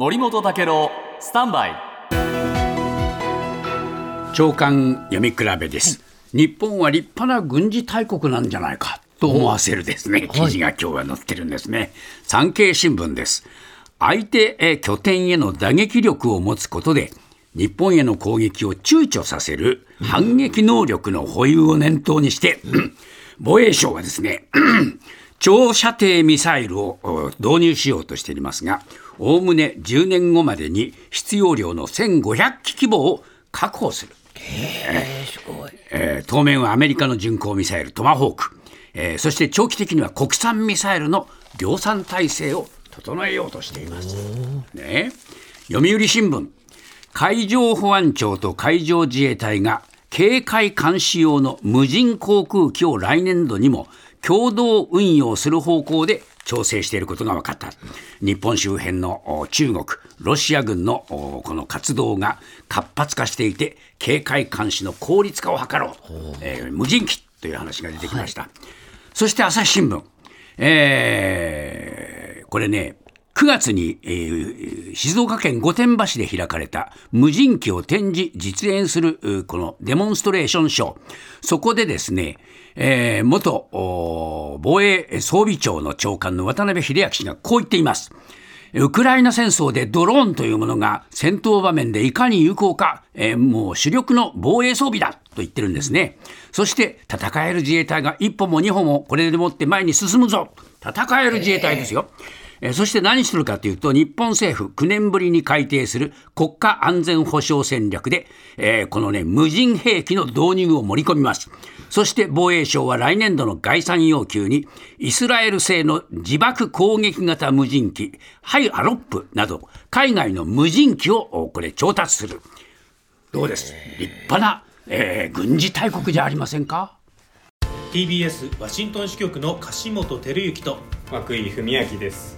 森本武郎スタンバイ。長官読み比べです、日本は立派な軍事大国なんじゃないかと思わせるですね、記事が今日は載ってるんですね。産経新聞です。相手えー拠点への打撃力を持つことで日本への攻撃を躊躇させる反撃能力の保有を念頭にして、防衛省はですね長射程ミサイルをお導入しようとしていますが、おおむね10年後までに必要量の1500機規模を確保する。えー当面はアメリカの巡航ミサイルトマホーク、えーそして長期的には国産ミサイルの量産体制を整えようとしています。ね、読売新聞海上保安庁と海上自衛隊が警戒監視用の無人航空機を来年度にも共同運用する方向で調整していることが分かった。日本周辺のお中国ロシア軍のおこの活動が活発化していて警戒監視の効率化を図ろう、えー無人機という話が出てきました、そして朝日新聞、えーこれね、9月に、えー静岡県御殿場市で開かれた無人機を展示、実演するこのデモンストレーションショー、そこでですね、えー元防衛装備庁の長官の渡辺秀明氏がこう言っています。ウクライナ戦争でドローンというものが戦闘場面でいかに有効か、えーもう主力の防衛装備だと言ってるんですね。そして戦える自衛隊が一歩も二歩もこれでもって前に進むぞ。戦える自衛隊ですよ。えーそして何するかというと、日本政府9年ぶりに改定する国家安全保障戦略で、えーこのね、無人兵器の導入を盛り込みます。そして防衛省は来年度の概算要求に、イスラエル製の自爆攻撃型無人機、ハイアロップなど、海外の無人機をおこれ調達する。どうです？立派な、えー軍事大国じゃありませんか？TBS ワシントン支局の樫本照之と涌井文明です